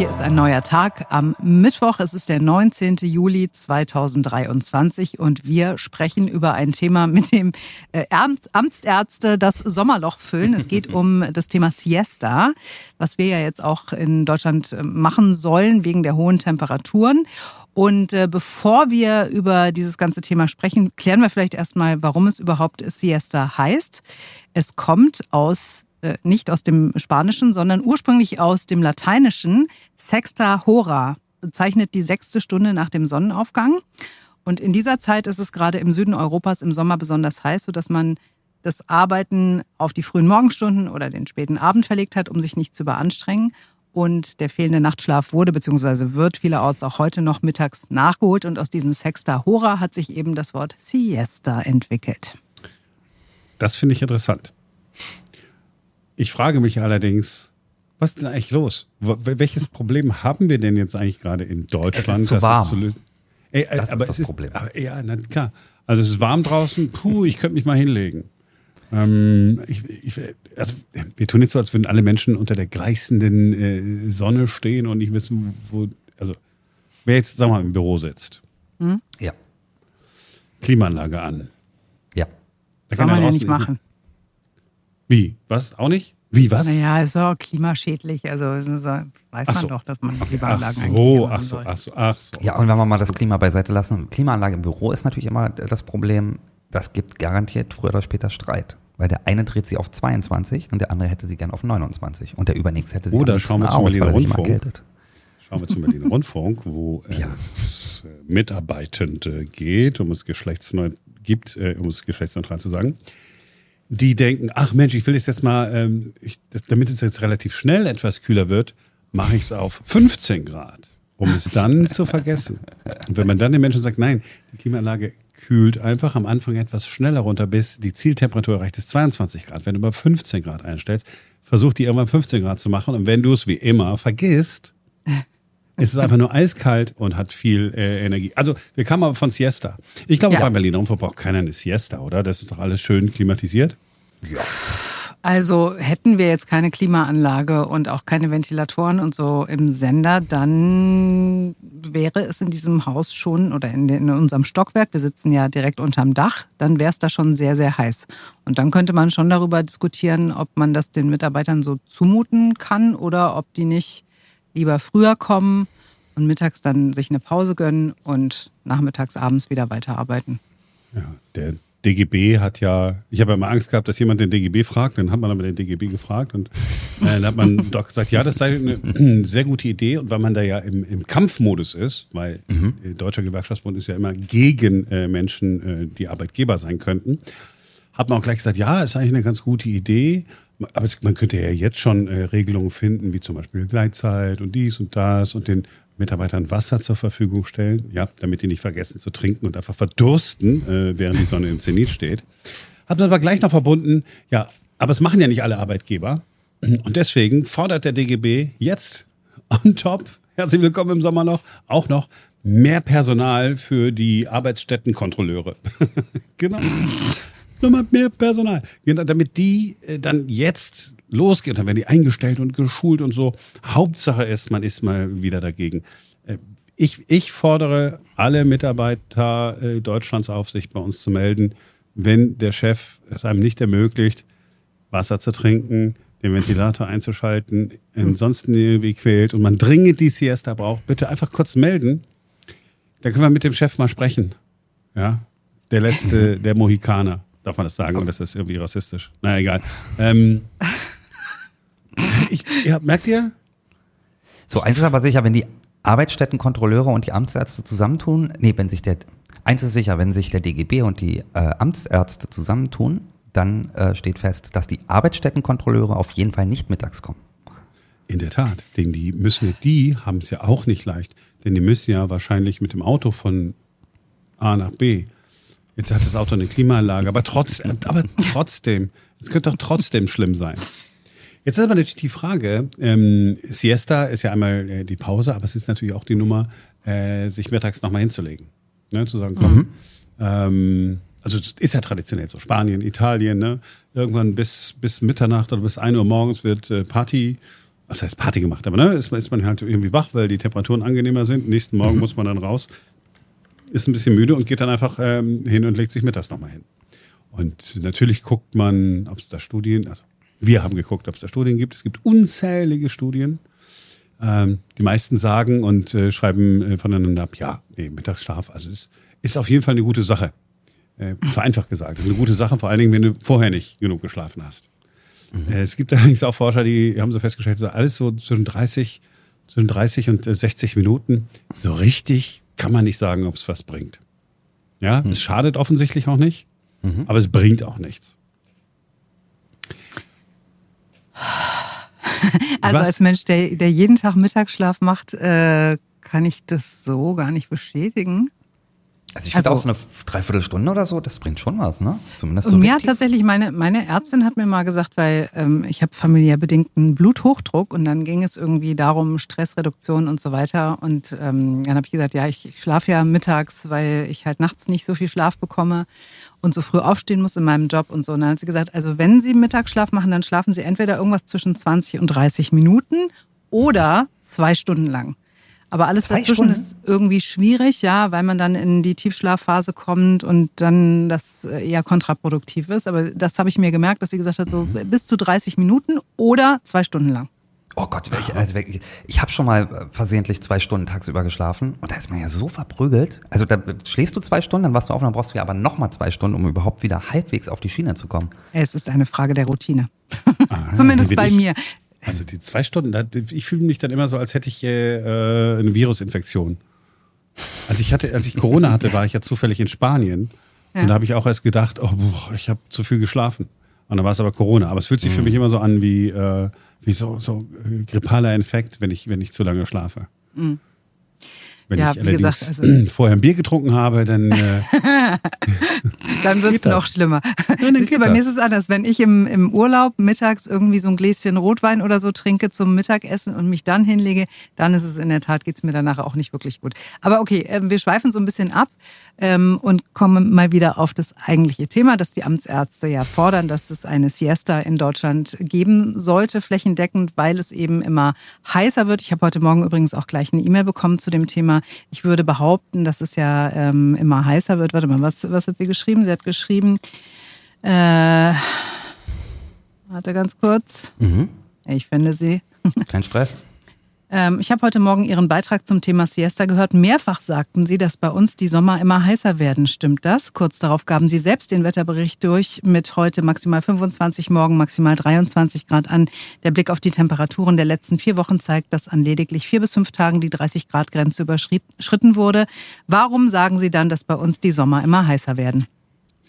Hier ist ein neuer Tag. Am Mittwoch, es ist der 19. Juli 2023 und wir sprechen über ein Thema, mit dem äh, Amtsärzte das Sommerloch füllen. Es geht um das Thema Siesta, was wir ja jetzt auch in Deutschland äh, machen sollen wegen der hohen Temperaturen. Und äh, bevor wir über dieses ganze Thema sprechen, klären wir vielleicht erstmal, warum es überhaupt Siesta heißt. Es kommt aus äh, nicht aus dem Spanischen, sondern ursprünglich aus dem Lateinischen. Sexta Hora bezeichnet die sechste Stunde nach dem Sonnenaufgang. Und in dieser Zeit ist es gerade im Süden Europas im Sommer besonders heiß, sodass man das Arbeiten auf die frühen Morgenstunden oder den späten Abend verlegt hat, um sich nicht zu überanstrengen. Und der fehlende Nachtschlaf wurde bzw. wird vielerorts auch heute noch mittags nachgeholt. Und aus diesem Sexta Hora hat sich eben das Wort Siesta entwickelt. Das finde ich interessant. Ich frage mich allerdings, was ist denn eigentlich los? Welches Problem haben wir denn jetzt eigentlich gerade in Deutschland? Es ist zu warm. zu lösen? Ey, das aber ist das es Problem. aber, ja, na, klar. Also es ist warm draußen. Puh, ich könnte mich mal hinlegen. Ähm, ich, ich, also wir tun jetzt so, als würden alle Menschen unter der gleißenden äh, Sonne stehen und nicht wissen, wo. Also wer jetzt, sagen wir mal, im Büro sitzt. Hm? Ja. Klimaanlage an. Ja. Da Kann man ja nicht machen. Wie? Was? Auch nicht? Wie, was? Naja, ist auch klimaschädlich. Also so, weiß Ach man so. doch, dass man Ach Klimaanlagen eigentlich so, ach so, soll. ach so, ach so. Ja, und wenn wir mal das Klima beiseite lassen, Klimaanlage im Büro ist natürlich immer das Problem, das gibt garantiert früher oder später Streit. Weil der eine dreht sie auf 22 und der andere hätte sie gern auf 29 und der übernächste hätte sie Oder am schauen wir zum aus, Berliner weil er sich mal Rundfunk. geltet. Schauen wir zum Berliner Rundfunk, wo Ja. es äh, Mitarbeitende geht, um es geschlechtsneu gibt, äh, um es geschlechtsneutral zu sagen. Die denken, ach Mensch, ich will das jetzt mal, ähm, ich, das, damit es jetzt relativ schnell etwas kühler wird, mache ich es auf 15 Grad, um es dann zu vergessen. Und wenn man dann den Menschen sagt, nein, die Klimaanlage kühlt einfach am Anfang etwas schneller runter, bis die Zieltemperatur erreicht ist 22 Grad. Wenn du mal 15 Grad einstellst, versuch die irgendwann 15 Grad zu machen. Und wenn du es wie immer vergisst, ist es einfach nur eiskalt und hat viel äh, Energie. Also wir kamen aber von Siesta. Ich glaube, Ja. beim Berliner Rundfunk braucht keiner eine Siesta, oder? Das ist doch alles schön klimatisiert. Also hätten wir jetzt keine Klimaanlage und auch keine Ventilatoren und so im Sender, dann wäre es in diesem Haus schon oder in, in unserem Stockwerk, wir sitzen ja direkt unterm Dach, dann wäre es da schon sehr, sehr heiß. Und dann könnte man schon darüber diskutieren, ob man das den Mitarbeitern so zumuten kann oder ob die nicht lieber früher kommen und mittags dann sich eine Pause gönnen und nachmittags abends wieder weiterarbeiten. Ja, der DGB hat ja, ich habe ja immer Angst gehabt, dass jemand den DGB fragt, dann hat man aber den DGB gefragt und äh, dann hat man doch gesagt, ja, das sei eine sehr gute Idee. Und weil man da ja im, im Kampfmodus ist, weil der Deutscher Gewerkschaftsbund ist ja immer gegen äh, Menschen, äh, die Arbeitgeber sein könnten, hat man auch gleich gesagt, ja, ist eigentlich eine ganz gute Idee, aber man könnte ja jetzt schon äh, Regelungen finden, wie zum Beispiel Gleitzeit und dies und das und den Mitarbeitern Wasser zur Verfügung stellen, ja, damit die nicht vergessen zu trinken und einfach verdursten, äh, während die Sonne im Zenit steht. Hat man aber gleich noch verbunden, ja, aber es machen ja nicht alle Arbeitgeber. Und deswegen fordert der DGB jetzt on top, herzlich willkommen im Sommer noch, auch noch mehr Personal für die Arbeitsstättenkontrolleure. genau. Nochmal mehr Personal. Genau, damit die äh, dann jetzt losgehen. Dann werden die eingestellt und geschult und so. Hauptsache ist, man ist mal wieder dagegen. Äh, ich, ich fordere alle Mitarbeiter äh, Deutschlands auf, sich bei uns zu melden, wenn der Chef es einem nicht ermöglicht, Wasser zu trinken, den Ventilator einzuschalten, ansonsten irgendwie quält und man dringend die Siesta braucht, bitte einfach kurz melden. Dann können wir mit dem Chef mal sprechen. Ja, der letzte, der Mohikaner. Darf man das sagen? Ist das irgendwie rassistisch? Na egal. Ähm, ich, ja, merkt ihr? So, eins ist aber sicher, wenn die Arbeitsstättenkontrolleure und die Amtsärzte zusammentun, nee, wenn sich der, eins ist sicher, wenn sich der DGB und die äh, Amtsärzte zusammentun, dann äh, steht fest, dass die Arbeitsstättenkontrolleure auf jeden Fall nicht mittags kommen. In der Tat. Denn die müssen, die haben es ja auch nicht leicht. Denn die müssen ja wahrscheinlich mit dem Auto von A nach B. Jetzt hat das Auto eine Klimaanlage, aber, trotz, aber trotzdem, es könnte doch trotzdem schlimm sein. Jetzt ist aber natürlich die Frage, ähm, Siesta ist ja einmal äh, die Pause, aber es ist natürlich auch die Nummer, äh, sich mittags nochmal hinzulegen. Ne, zu sagen, komm, ähm, also ist ja traditionell so, Spanien, Italien, ne? irgendwann bis, bis Mitternacht oder bis 1 Uhr morgens wird äh, Party was heißt Party gemacht, aber ne, ist, ist man halt irgendwie wach, weil die Temperaturen angenehmer sind. Nächsten Morgen muss man dann raus, ist ein bisschen müde und geht dann einfach ähm, hin und legt sich mittags nochmal hin. Und natürlich guckt man, ob es da Studien, also wir haben geguckt, ob es da Studien gibt. Es gibt unzählige Studien. Ähm, die meisten sagen und äh, schreiben äh, voneinander ab, ja, nee, Mittagsschlaf, also ist, ist auf jeden Fall eine gute Sache. Äh, vereinfacht gesagt, das ist eine gute Sache, vor allen Dingen, wenn du vorher nicht genug geschlafen hast. Mhm. Äh, es gibt allerdings auch Forscher, die haben so festgestellt, so alles so zwischen 30, zwischen 30 und 60 äh, Minuten, so richtig kann man nicht sagen, ob es was bringt. Ja, mhm. es schadet offensichtlich auch nicht, mhm. aber es bringt auch nichts. Also was? als Mensch, der, der jeden Tag Mittagsschlaf macht, äh, kann ich das so gar nicht bestätigen. Also ich finde also, auch so eine Dreiviertelstunde oder so, das bringt schon was, ne? Zumindest so mir hat tatsächlich meine, meine Ärztin hat mir mal gesagt, weil ähm, ich habe familiär bedingten Bluthochdruck und dann ging es irgendwie darum, Stressreduktion und so weiter. Und ähm, dann habe ich gesagt, ja, ich, ich schlafe ja mittags, weil ich halt nachts nicht so viel Schlaf bekomme und so früh aufstehen muss in meinem Job und so. Und dann hat sie gesagt, also wenn Sie Mittagsschlaf machen, dann schlafen Sie entweder irgendwas zwischen 20 und 30 Minuten oder zwei Stunden lang. Aber alles Zwei dazwischen Stunden? ist irgendwie schwierig, ja, weil man dann in die Tiefschlafphase kommt und dann das eher kontraproduktiv ist. Aber das habe ich mir gemerkt, dass sie gesagt hat, so bis zu 30 Minuten oder zwei Stunden lang. Oh Gott, ich, also ich, ich habe schon mal äh, versehentlich zwei Stunden tagsüber geschlafen und da ist man ja so verprügelt. Also da schläfst du zwei Stunden, dann warst du auf und dann brauchst du ja aber nochmal zwei Stunden, um überhaupt wieder halbwegs auf die Schiene zu kommen. Es ist eine Frage der Routine. Ah, Zumindest bei mir. Also die zwei Stunden, ich fühle mich dann immer so, als hätte ich äh, eine Virusinfektion. Als ich hatte, als ich Corona hatte, war ich ja zufällig in Spanien ja. und da habe ich auch erst gedacht, oh, boah, ich habe zu viel geschlafen. Und dann war es aber Corona. Aber es fühlt sich mhm. für mich immer so an wie, äh, wie so, so äh, grippaler Infekt, wenn ich, wenn ich zu lange schlafe. Mhm. Wenn ja, ich allerdings gesagt, also vorher ein Bier getrunken habe, dann. Äh, dann wird es noch schlimmer. Siehst du, bei das. mir ist es anders. Wenn ich im, im Urlaub mittags irgendwie so ein Gläschen Rotwein oder so trinke zum Mittagessen und mich dann hinlege, dann ist es in der Tat, geht es mir danach auch nicht wirklich gut. Aber okay, äh, wir schweifen so ein bisschen ab ähm, und kommen mal wieder auf das eigentliche Thema, dass die Amtsärzte ja fordern, dass es eine Siesta in Deutschland geben sollte, flächendeckend, weil es eben immer heißer wird. Ich habe heute Morgen übrigens auch gleich eine E-Mail bekommen zu dem Thema ich würde behaupten, dass es ja ähm, immer heißer wird. Warte mal, was, was hat sie geschrieben? Sie hat geschrieben, äh, warte ganz kurz. Mhm. Ich finde sie. Kein Stress. Ähm, ich habe heute Morgen Ihren Beitrag zum Thema Siesta gehört. Mehrfach sagten Sie, dass bei uns die Sommer immer heißer werden. Stimmt das? Kurz darauf gaben Sie selbst den Wetterbericht durch mit heute maximal 25, morgen maximal 23 Grad an. Der Blick auf die Temperaturen der letzten vier Wochen zeigt, dass an lediglich vier bis fünf Tagen die 30 Grad Grenze überschritten wurde. Warum sagen Sie dann, dass bei uns die Sommer immer heißer werden?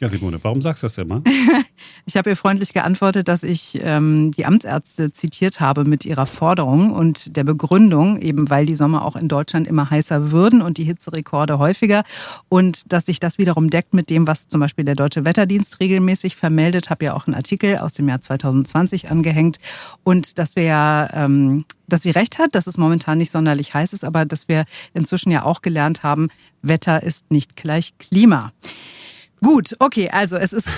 Ja, Simone, warum sagst du das immer? ich habe ihr freundlich geantwortet, dass ich ähm, die Amtsärzte zitiert habe mit ihrer Forderung und der Begründung, eben weil die Sommer auch in Deutschland immer heißer würden und die Hitzerekorde häufiger und dass sich das wiederum deckt mit dem, was zum Beispiel der Deutsche Wetterdienst regelmäßig vermeldet. Habe ja auch einen Artikel aus dem Jahr 2020 angehängt und dass wir ja ähm, dass sie recht hat, dass es momentan nicht sonderlich heiß ist, aber dass wir inzwischen ja auch gelernt haben, Wetter ist nicht gleich Klima. Gut, okay, also es ist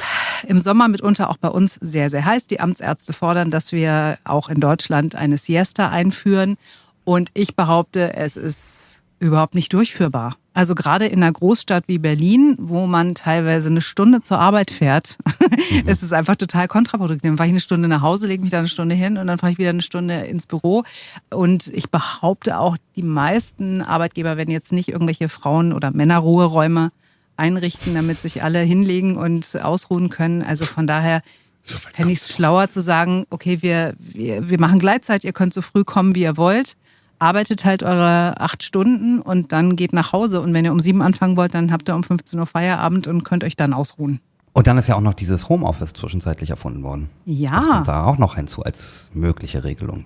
im Sommer mitunter auch bei uns sehr, sehr heiß. Die Amtsärzte fordern, dass wir auch in Deutschland eine Siesta einführen. Und ich behaupte, es ist überhaupt nicht durchführbar. Also gerade in einer Großstadt wie Berlin, wo man teilweise eine Stunde zur Arbeit fährt, mhm. ist es einfach total kontraproduktiv. Dann fahre ich eine Stunde nach Hause, lege mich da eine Stunde hin und dann fahre ich wieder eine Stunde ins Büro. Und ich behaupte auch, die meisten Arbeitgeber werden jetzt nicht irgendwelche Frauen- oder Männerruheräume einrichten, damit sich alle hinlegen und ausruhen können. Also von daher so fände ich es schlauer zu sagen, okay, wir, wir, wir machen Gleitzeit, ihr könnt so früh kommen, wie ihr wollt. Arbeitet halt eure acht Stunden und dann geht nach Hause. Und wenn ihr um sieben anfangen wollt, dann habt ihr um 15 Uhr Feierabend und könnt euch dann ausruhen. Und dann ist ja auch noch dieses Homeoffice zwischenzeitlich erfunden worden. Ja. Das kommt da auch noch hinzu als mögliche Regelung.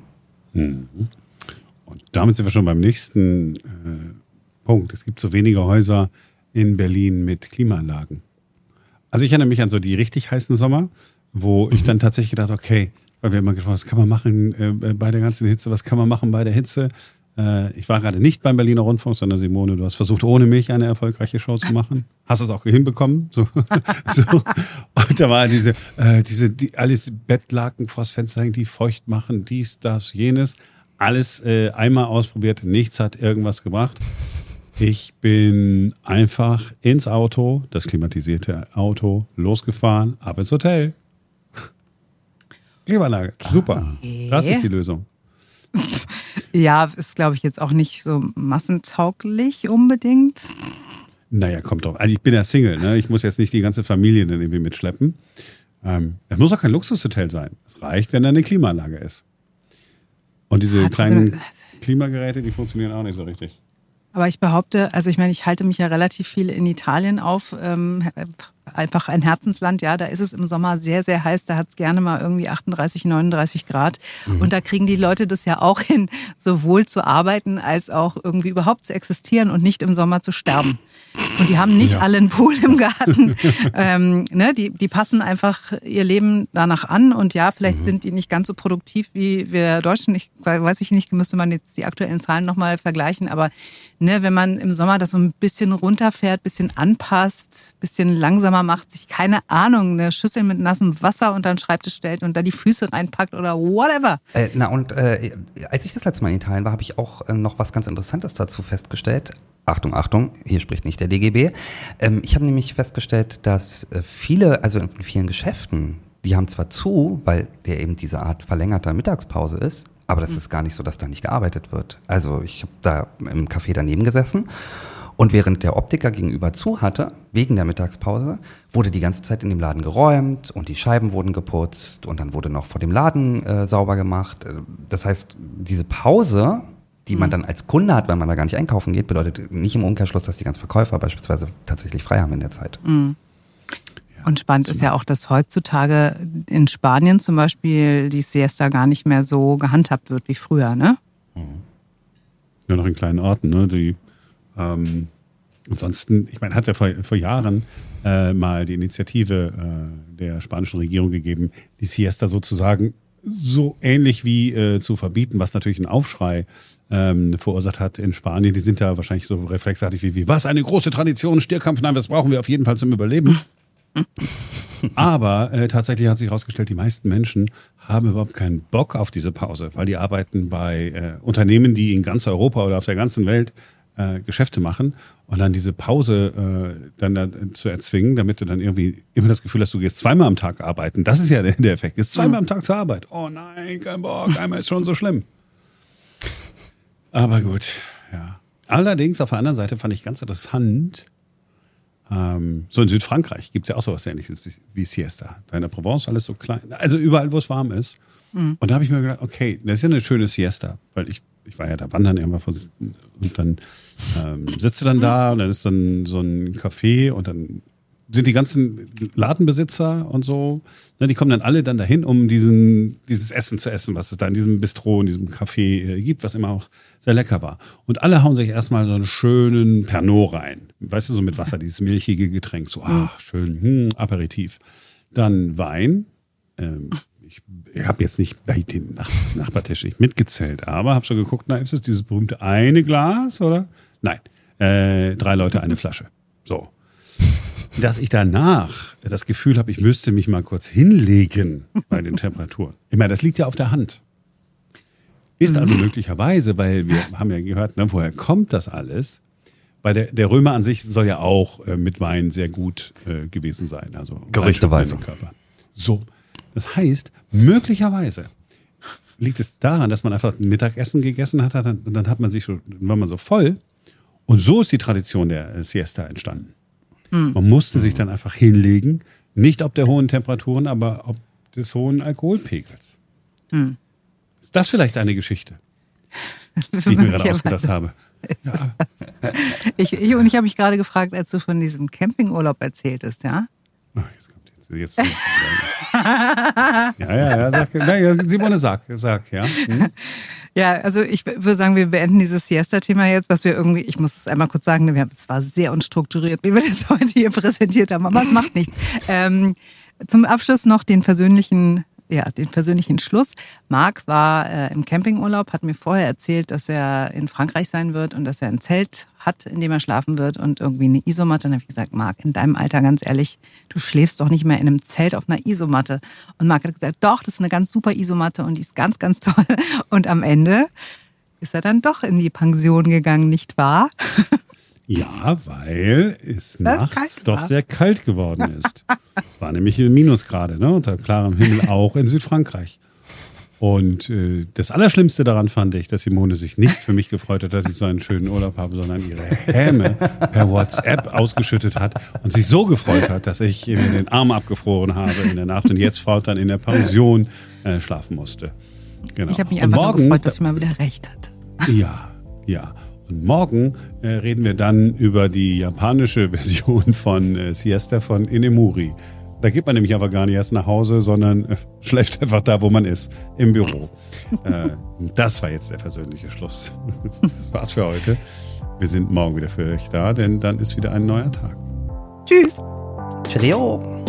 Mhm. Und damit sind wir schon beim nächsten äh, Punkt. Es gibt so wenige Häuser, in Berlin mit Klimaanlagen. Also ich erinnere mich an so die richtig heißen Sommer, wo ich mhm. dann tatsächlich gedacht, okay, weil wir immer gesprochen, was kann man machen äh, bei der ganzen Hitze, was kann man machen bei der Hitze? Äh, ich war gerade nicht beim Berliner Rundfunk, sondern Simone, du hast versucht, ohne mich eine erfolgreiche Show zu machen. Hast es auch hinbekommen. So. so. Und da war diese, äh, diese die, alles Bettlaken vors Fenster hängen, die feucht machen, dies, das, jenes. alles äh, einmal ausprobiert, nichts hat irgendwas gebracht. Ich bin einfach ins Auto, das klimatisierte Auto, losgefahren, ab ins Hotel. Klimaanlage, super. Das ist die Lösung. Ja, ist, glaube ich, jetzt auch nicht so massentauglich unbedingt. Naja, kommt drauf. Also ich bin ja Single, ne? Ich muss jetzt nicht die ganze Familie dann irgendwie mitschleppen. Ähm, es muss auch kein Luxushotel sein. Es reicht, wenn da eine Klimaanlage ist. Und diese Ah, kleinen trotzdem- Klimageräte, die funktionieren auch nicht so richtig. Aber ich behaupte, also ich meine, ich halte mich ja relativ viel in Italien auf. Ähm, einfach ein Herzensland, ja, da ist es im Sommer sehr, sehr heiß. Da hat es gerne mal irgendwie 38, 39 Grad. Und da kriegen die Leute das ja auch hin, sowohl zu arbeiten als auch irgendwie überhaupt zu existieren und nicht im Sommer zu sterben. Und die haben nicht Ja. alle einen Pool im Garten. ähm, ne, die, die passen einfach ihr Leben danach an. Und ja, vielleicht sind die nicht ganz so produktiv wie wir Deutschen. Ich weiß ich nicht, müsste man jetzt die aktuellen Zahlen nochmal vergleichen. Aber ne, wenn man im Sommer das so ein bisschen runterfährt, bisschen anpasst, bisschen langsamer macht, sich keine Ahnung, eine Schüssel mit nassem Wasser unter den Schreibtisch stellt und da die Füße reinpackt oder whatever. Äh, na und äh, als ich das letzte Mal in Italien war, habe ich auch äh, noch was ganz Interessantes dazu festgestellt. Achtung, Achtung, hier spricht nicht der DGB. Ähm, ich habe nämlich festgestellt, dass äh, viele, also in vielen Geschäften, die haben zwar zu, weil der eben diese Art verlängerter Mittagspause ist, aber das ist gar nicht so, dass da nicht gearbeitet wird. Also ich habe da im Café daneben gesessen und während der Optiker gegenüber zu hatte, wegen der Mittagspause, wurde die ganze Zeit in dem Laden geräumt und die Scheiben wurden geputzt und dann wurde noch vor dem Laden äh, sauber gemacht. Äh, Das heißt, diese Pause, die man dann als Kunde hat, wenn man da gar nicht einkaufen geht, bedeutet nicht im Umkehrschluss, dass die ganzen Verkäufer beispielsweise tatsächlich frei haben in der Zeit. Und spannend ist ja auch, dass heutzutage in Spanien zum Beispiel die Siesta gar nicht mehr so gehandhabt wird wie früher, ne? Nur noch in kleinen Orten, ne? Die, ähm, ansonsten, ich meine, hat ja vor, vor Jahren äh, mal die Initiative äh, der spanischen Regierung gegeben, die Siesta sozusagen so ähnlich wie äh, zu verbieten, was natürlich einen Aufschrei ähm, verursacht hat in Spanien. Die sind da wahrscheinlich so reflexartig wie wir. Was eine große Tradition, Stierkampf, nein, das brauchen wir auf jeden Fall zum Überleben. Aber äh, tatsächlich hat sich herausgestellt, die meisten Menschen haben überhaupt keinen Bock auf diese Pause, weil die arbeiten bei äh, Unternehmen, die in ganz Europa oder auf der ganzen Welt äh, Geschäfte machen und dann diese Pause äh, dann, dann zu erzwingen, damit du dann irgendwie immer das Gefühl hast, du gehst zweimal am Tag arbeiten. Das ist ja der, der Effekt. Gehst zweimal am Tag zur Arbeit. Oh nein, kein Bock, einmal ist schon so schlimm. Aber gut, ja. Allerdings auf der anderen Seite fand ich ganz interessant, ähm, so in Südfrankreich gibt es ja auch sowas ähnliches wie, wie Siesta. Da in der Provence alles so klein. Also überall, wo es warm ist. Und da habe ich mir gedacht, okay, das ist ja eine schöne Siesta. Weil ich, ich war ja da wandern irgendwann vor, und dann ähm, sitzt du dann da und dann ist dann so ein Café und dann sind die ganzen Ladenbesitzer und so, ne, die kommen dann alle dann dahin, um diesen, dieses Essen zu essen, was es da in diesem Bistro, in diesem Café äh, gibt, was immer auch sehr lecker war. Und alle hauen sich erstmal so einen schönen Pernod rein. Weißt du, so mit Wasser, dieses milchige Getränk. So, ach, schön, hm, Aperitif. Dann Wein. Ähm, ich ich habe jetzt nicht bei den Nach Nachbartisch nicht mitgezählt, aber habe so geguckt, na, ist es dieses berühmte eine Glas oder? Nein, äh, drei Leute, eine Flasche. So. Dass ich danach das Gefühl habe, ich müsste mich mal kurz hinlegen bei den Temperaturen. Ich meine, das liegt ja auf der Hand. Ist also möglicherweise, weil wir haben ja gehört, ne, woher kommt das alles? Weil der, der Römer an sich soll ja auch äh, mit Wein sehr gut äh, gewesen sein. Also Gerüchteweise. So. Das heißt, möglicherweise liegt es daran, dass man einfach ein Mittagessen gegessen hat, und dann hat man sich schon, war man so voll. Und so ist die Tradition der äh, Siesta entstanden. Man musste sich dann einfach hinlegen, nicht ob der hohen Temperaturen, aber ob des hohen Alkoholpegels. Ist das vielleicht eine Geschichte, die ich mir gerade ausgedacht habe? Ja. Ich, ich, und ich habe mich gerade gefragt, als du von diesem Campingurlaub erzähltest, ja? Ah, Jetzt kommt jetzt. jetzt ja, ja, ja, sag, ja, Simone, sag, sag, ja. Hm? Ja, also ich würde sagen, wir beenden dieses Siesta-Thema jetzt, was wir irgendwie, ich muss es einmal kurz sagen, wir haben, es war sehr unstrukturiert, wie wir das heute hier präsentiert haben, aber es macht nichts. Ähm, zum Abschluss noch den persönlichen ja, den persönlichen Schluss. Marc war äh, im Campingurlaub, hat mir vorher erzählt, dass er in Frankreich sein wird und dass er ein Zelt hat, in dem er schlafen wird und irgendwie eine Isomatte. Und dann habe ich gesagt, Marc, in deinem Alter, ganz ehrlich, du schläfst doch nicht mehr in einem Zelt auf einer Isomatte. Und Marc hat gesagt, doch, das ist eine ganz super Isomatte und die ist ganz, ganz toll. Und am Ende ist er dann doch in die Pension gegangen, nicht wahr? Ja, weil es nachts kalt doch sehr kalt geworden ist. War nämlich Minusgrade, ne? Unter klarem Himmel auch in Südfrankreich. Und äh, das Allerschlimmste daran fand ich, dass Simone sich nicht für mich gefreut hat, dass ich so einen schönen Urlaub habe, sondern ihre Häme per WhatsApp ausgeschüttet hat und sich so gefreut hat, dass ich mir den Arm abgefroren habe in der Nacht und jetzt Frau dann in der Pension äh, schlafen musste. Genau. Ich habe mich Und einfach morgen- gefreut, dass ich mal wieder recht hatte. ja, ja. Und morgen äh, reden wir dann über die japanische Version von äh, Siesta von Inemuri. Da geht man nämlich aber gar nicht erst nach Hause, sondern äh, schläft einfach da, wo man ist, im Büro. äh, das war jetzt der versöhnliche Schluss. das war's für heute. Wir sind morgen wieder für euch da, denn dann ist wieder ein neuer Tag. Tschüss. Cheerio.